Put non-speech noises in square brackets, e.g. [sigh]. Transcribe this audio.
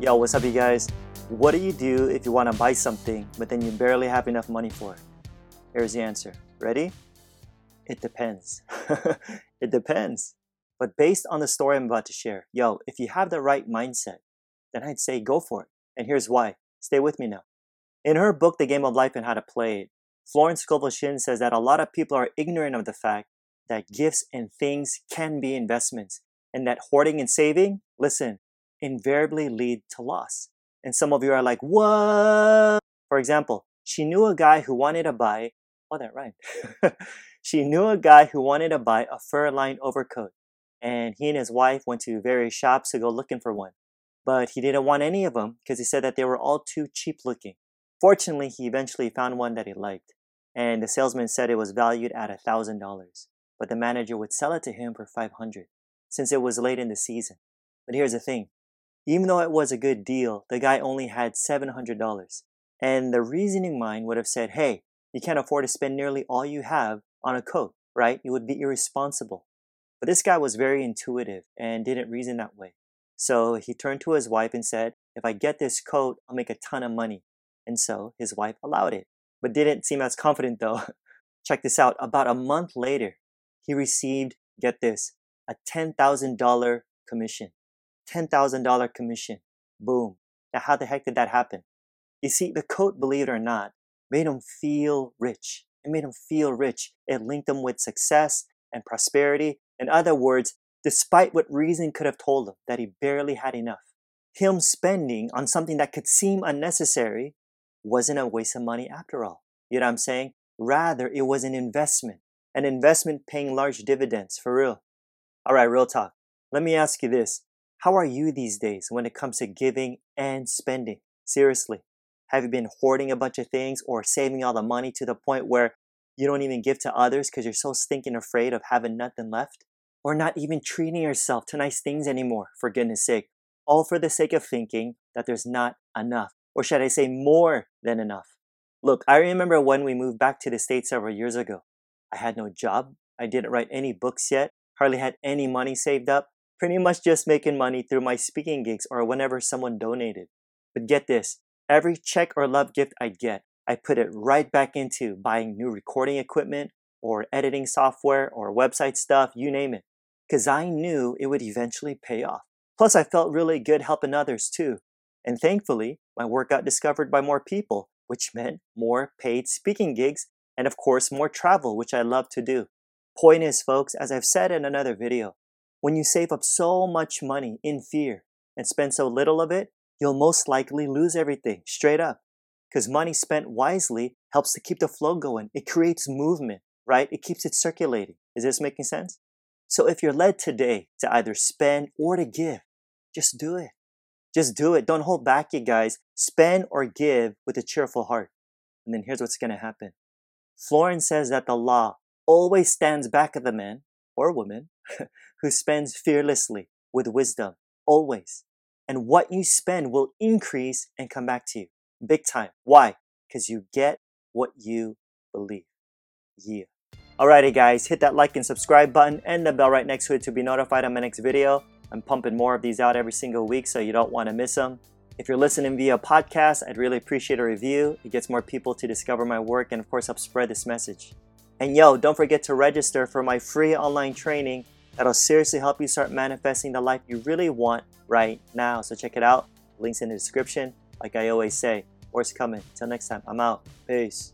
Yo, what's up, you guys? What do you do if you want to buy something, but then you barely have enough money for it? Here's the answer. Ready? It depends. [laughs] it depends. But based on the story I'm about to share, yo, if you have the right mindset, then I'd say go for it. And here's why. Stay with me now. In her book, The Game of Life and How to Play It, Florence Scovel Shinn says that a lot of people are ignorant of the fact that gifts and things can be investments and that hoarding and saving, listen, invariably lead to loss. And some of you are like, what? For example, she knew a guy who wanted to buy, oh, that right. [laughs] she knew a guy who wanted to buy a fur lined overcoat. And he and his wife went to various shops to go looking for one. But he didn't want any of them because he said that they were all too cheap looking. Fortunately, he eventually found one that he liked. And the salesman said it was valued at a $1,000. But the manager would sell it to him for 500 since it was late in the season. But here's the thing even though it was a good deal, the guy only had $700. And the reasoning mind would have said, hey, you can't afford to spend nearly all you have on a coat, right? You would be irresponsible. But this guy was very intuitive and didn't reason that way. So he turned to his wife and said, if I get this coat, I'll make a ton of money. And so his wife allowed it, but didn't seem as confident though. [laughs] Check this out. About a month later, he received, get this, a $10,000 commission. $10,000 commission. Boom. Now, how the heck did that happen? You see, the coat, believe it or not, made him feel rich. It made him feel rich. It linked him with success and prosperity. In other words, despite what reason could have told him that he barely had enough, him spending on something that could seem unnecessary wasn't a waste of money after all. You know what I'm saying? Rather, it was an investment, an investment paying large dividends for real. All right, real talk. Let me ask you this how are you these days when it comes to giving and spending? Seriously, have you been hoarding a bunch of things or saving all the money to the point where you don't even give to others because you're so stinking afraid of having nothing left? Or not even treating yourself to nice things anymore, for goodness sake, all for the sake of thinking that there's not enough, or should I say more than enough? Look, I remember when we moved back to the States several years ago. I had no job, I didn't write any books yet, hardly had any money saved up, pretty much just making money through my speaking gigs or whenever someone donated. But get this every check or love gift I get, I put it right back into buying new recording equipment or editing software or website stuff, you name it, because I knew it would eventually pay off. Plus, I felt really good helping others too. And thankfully, my work got discovered by more people, which meant more paid speaking gigs and, of course, more travel, which I love to do. Point is, folks, as I've said in another video, when you save up so much money in fear and spend so little of it, you'll most likely lose everything straight up. Because money spent wisely helps to keep the flow going. It creates movement, right? It keeps it circulating. Is this making sense? So if you're led today to either spend or to give, just do it. Just do it. Don't hold back, you guys. Spend or give with a cheerful heart. And then here's what's going to happen. Florence says that the law always stands back of the man or woman who spends fearlessly with wisdom, always. And what you spend will increase and come back to you big time. Why? Because you get what you believe. Yeah. Alrighty, guys, hit that like and subscribe button and the bell right next to it to be notified on my next video. I'm pumping more of these out every single week, so you don't want to miss them. If you're listening via podcast, I'd really appreciate a review. It gets more people to discover my work and, of course, help spread this message. And yo, don't forget to register for my free online training that'll seriously help you start manifesting the life you really want right now. So check it out. Links in the description. Like I always say, worst coming. Till next time, I'm out. Peace.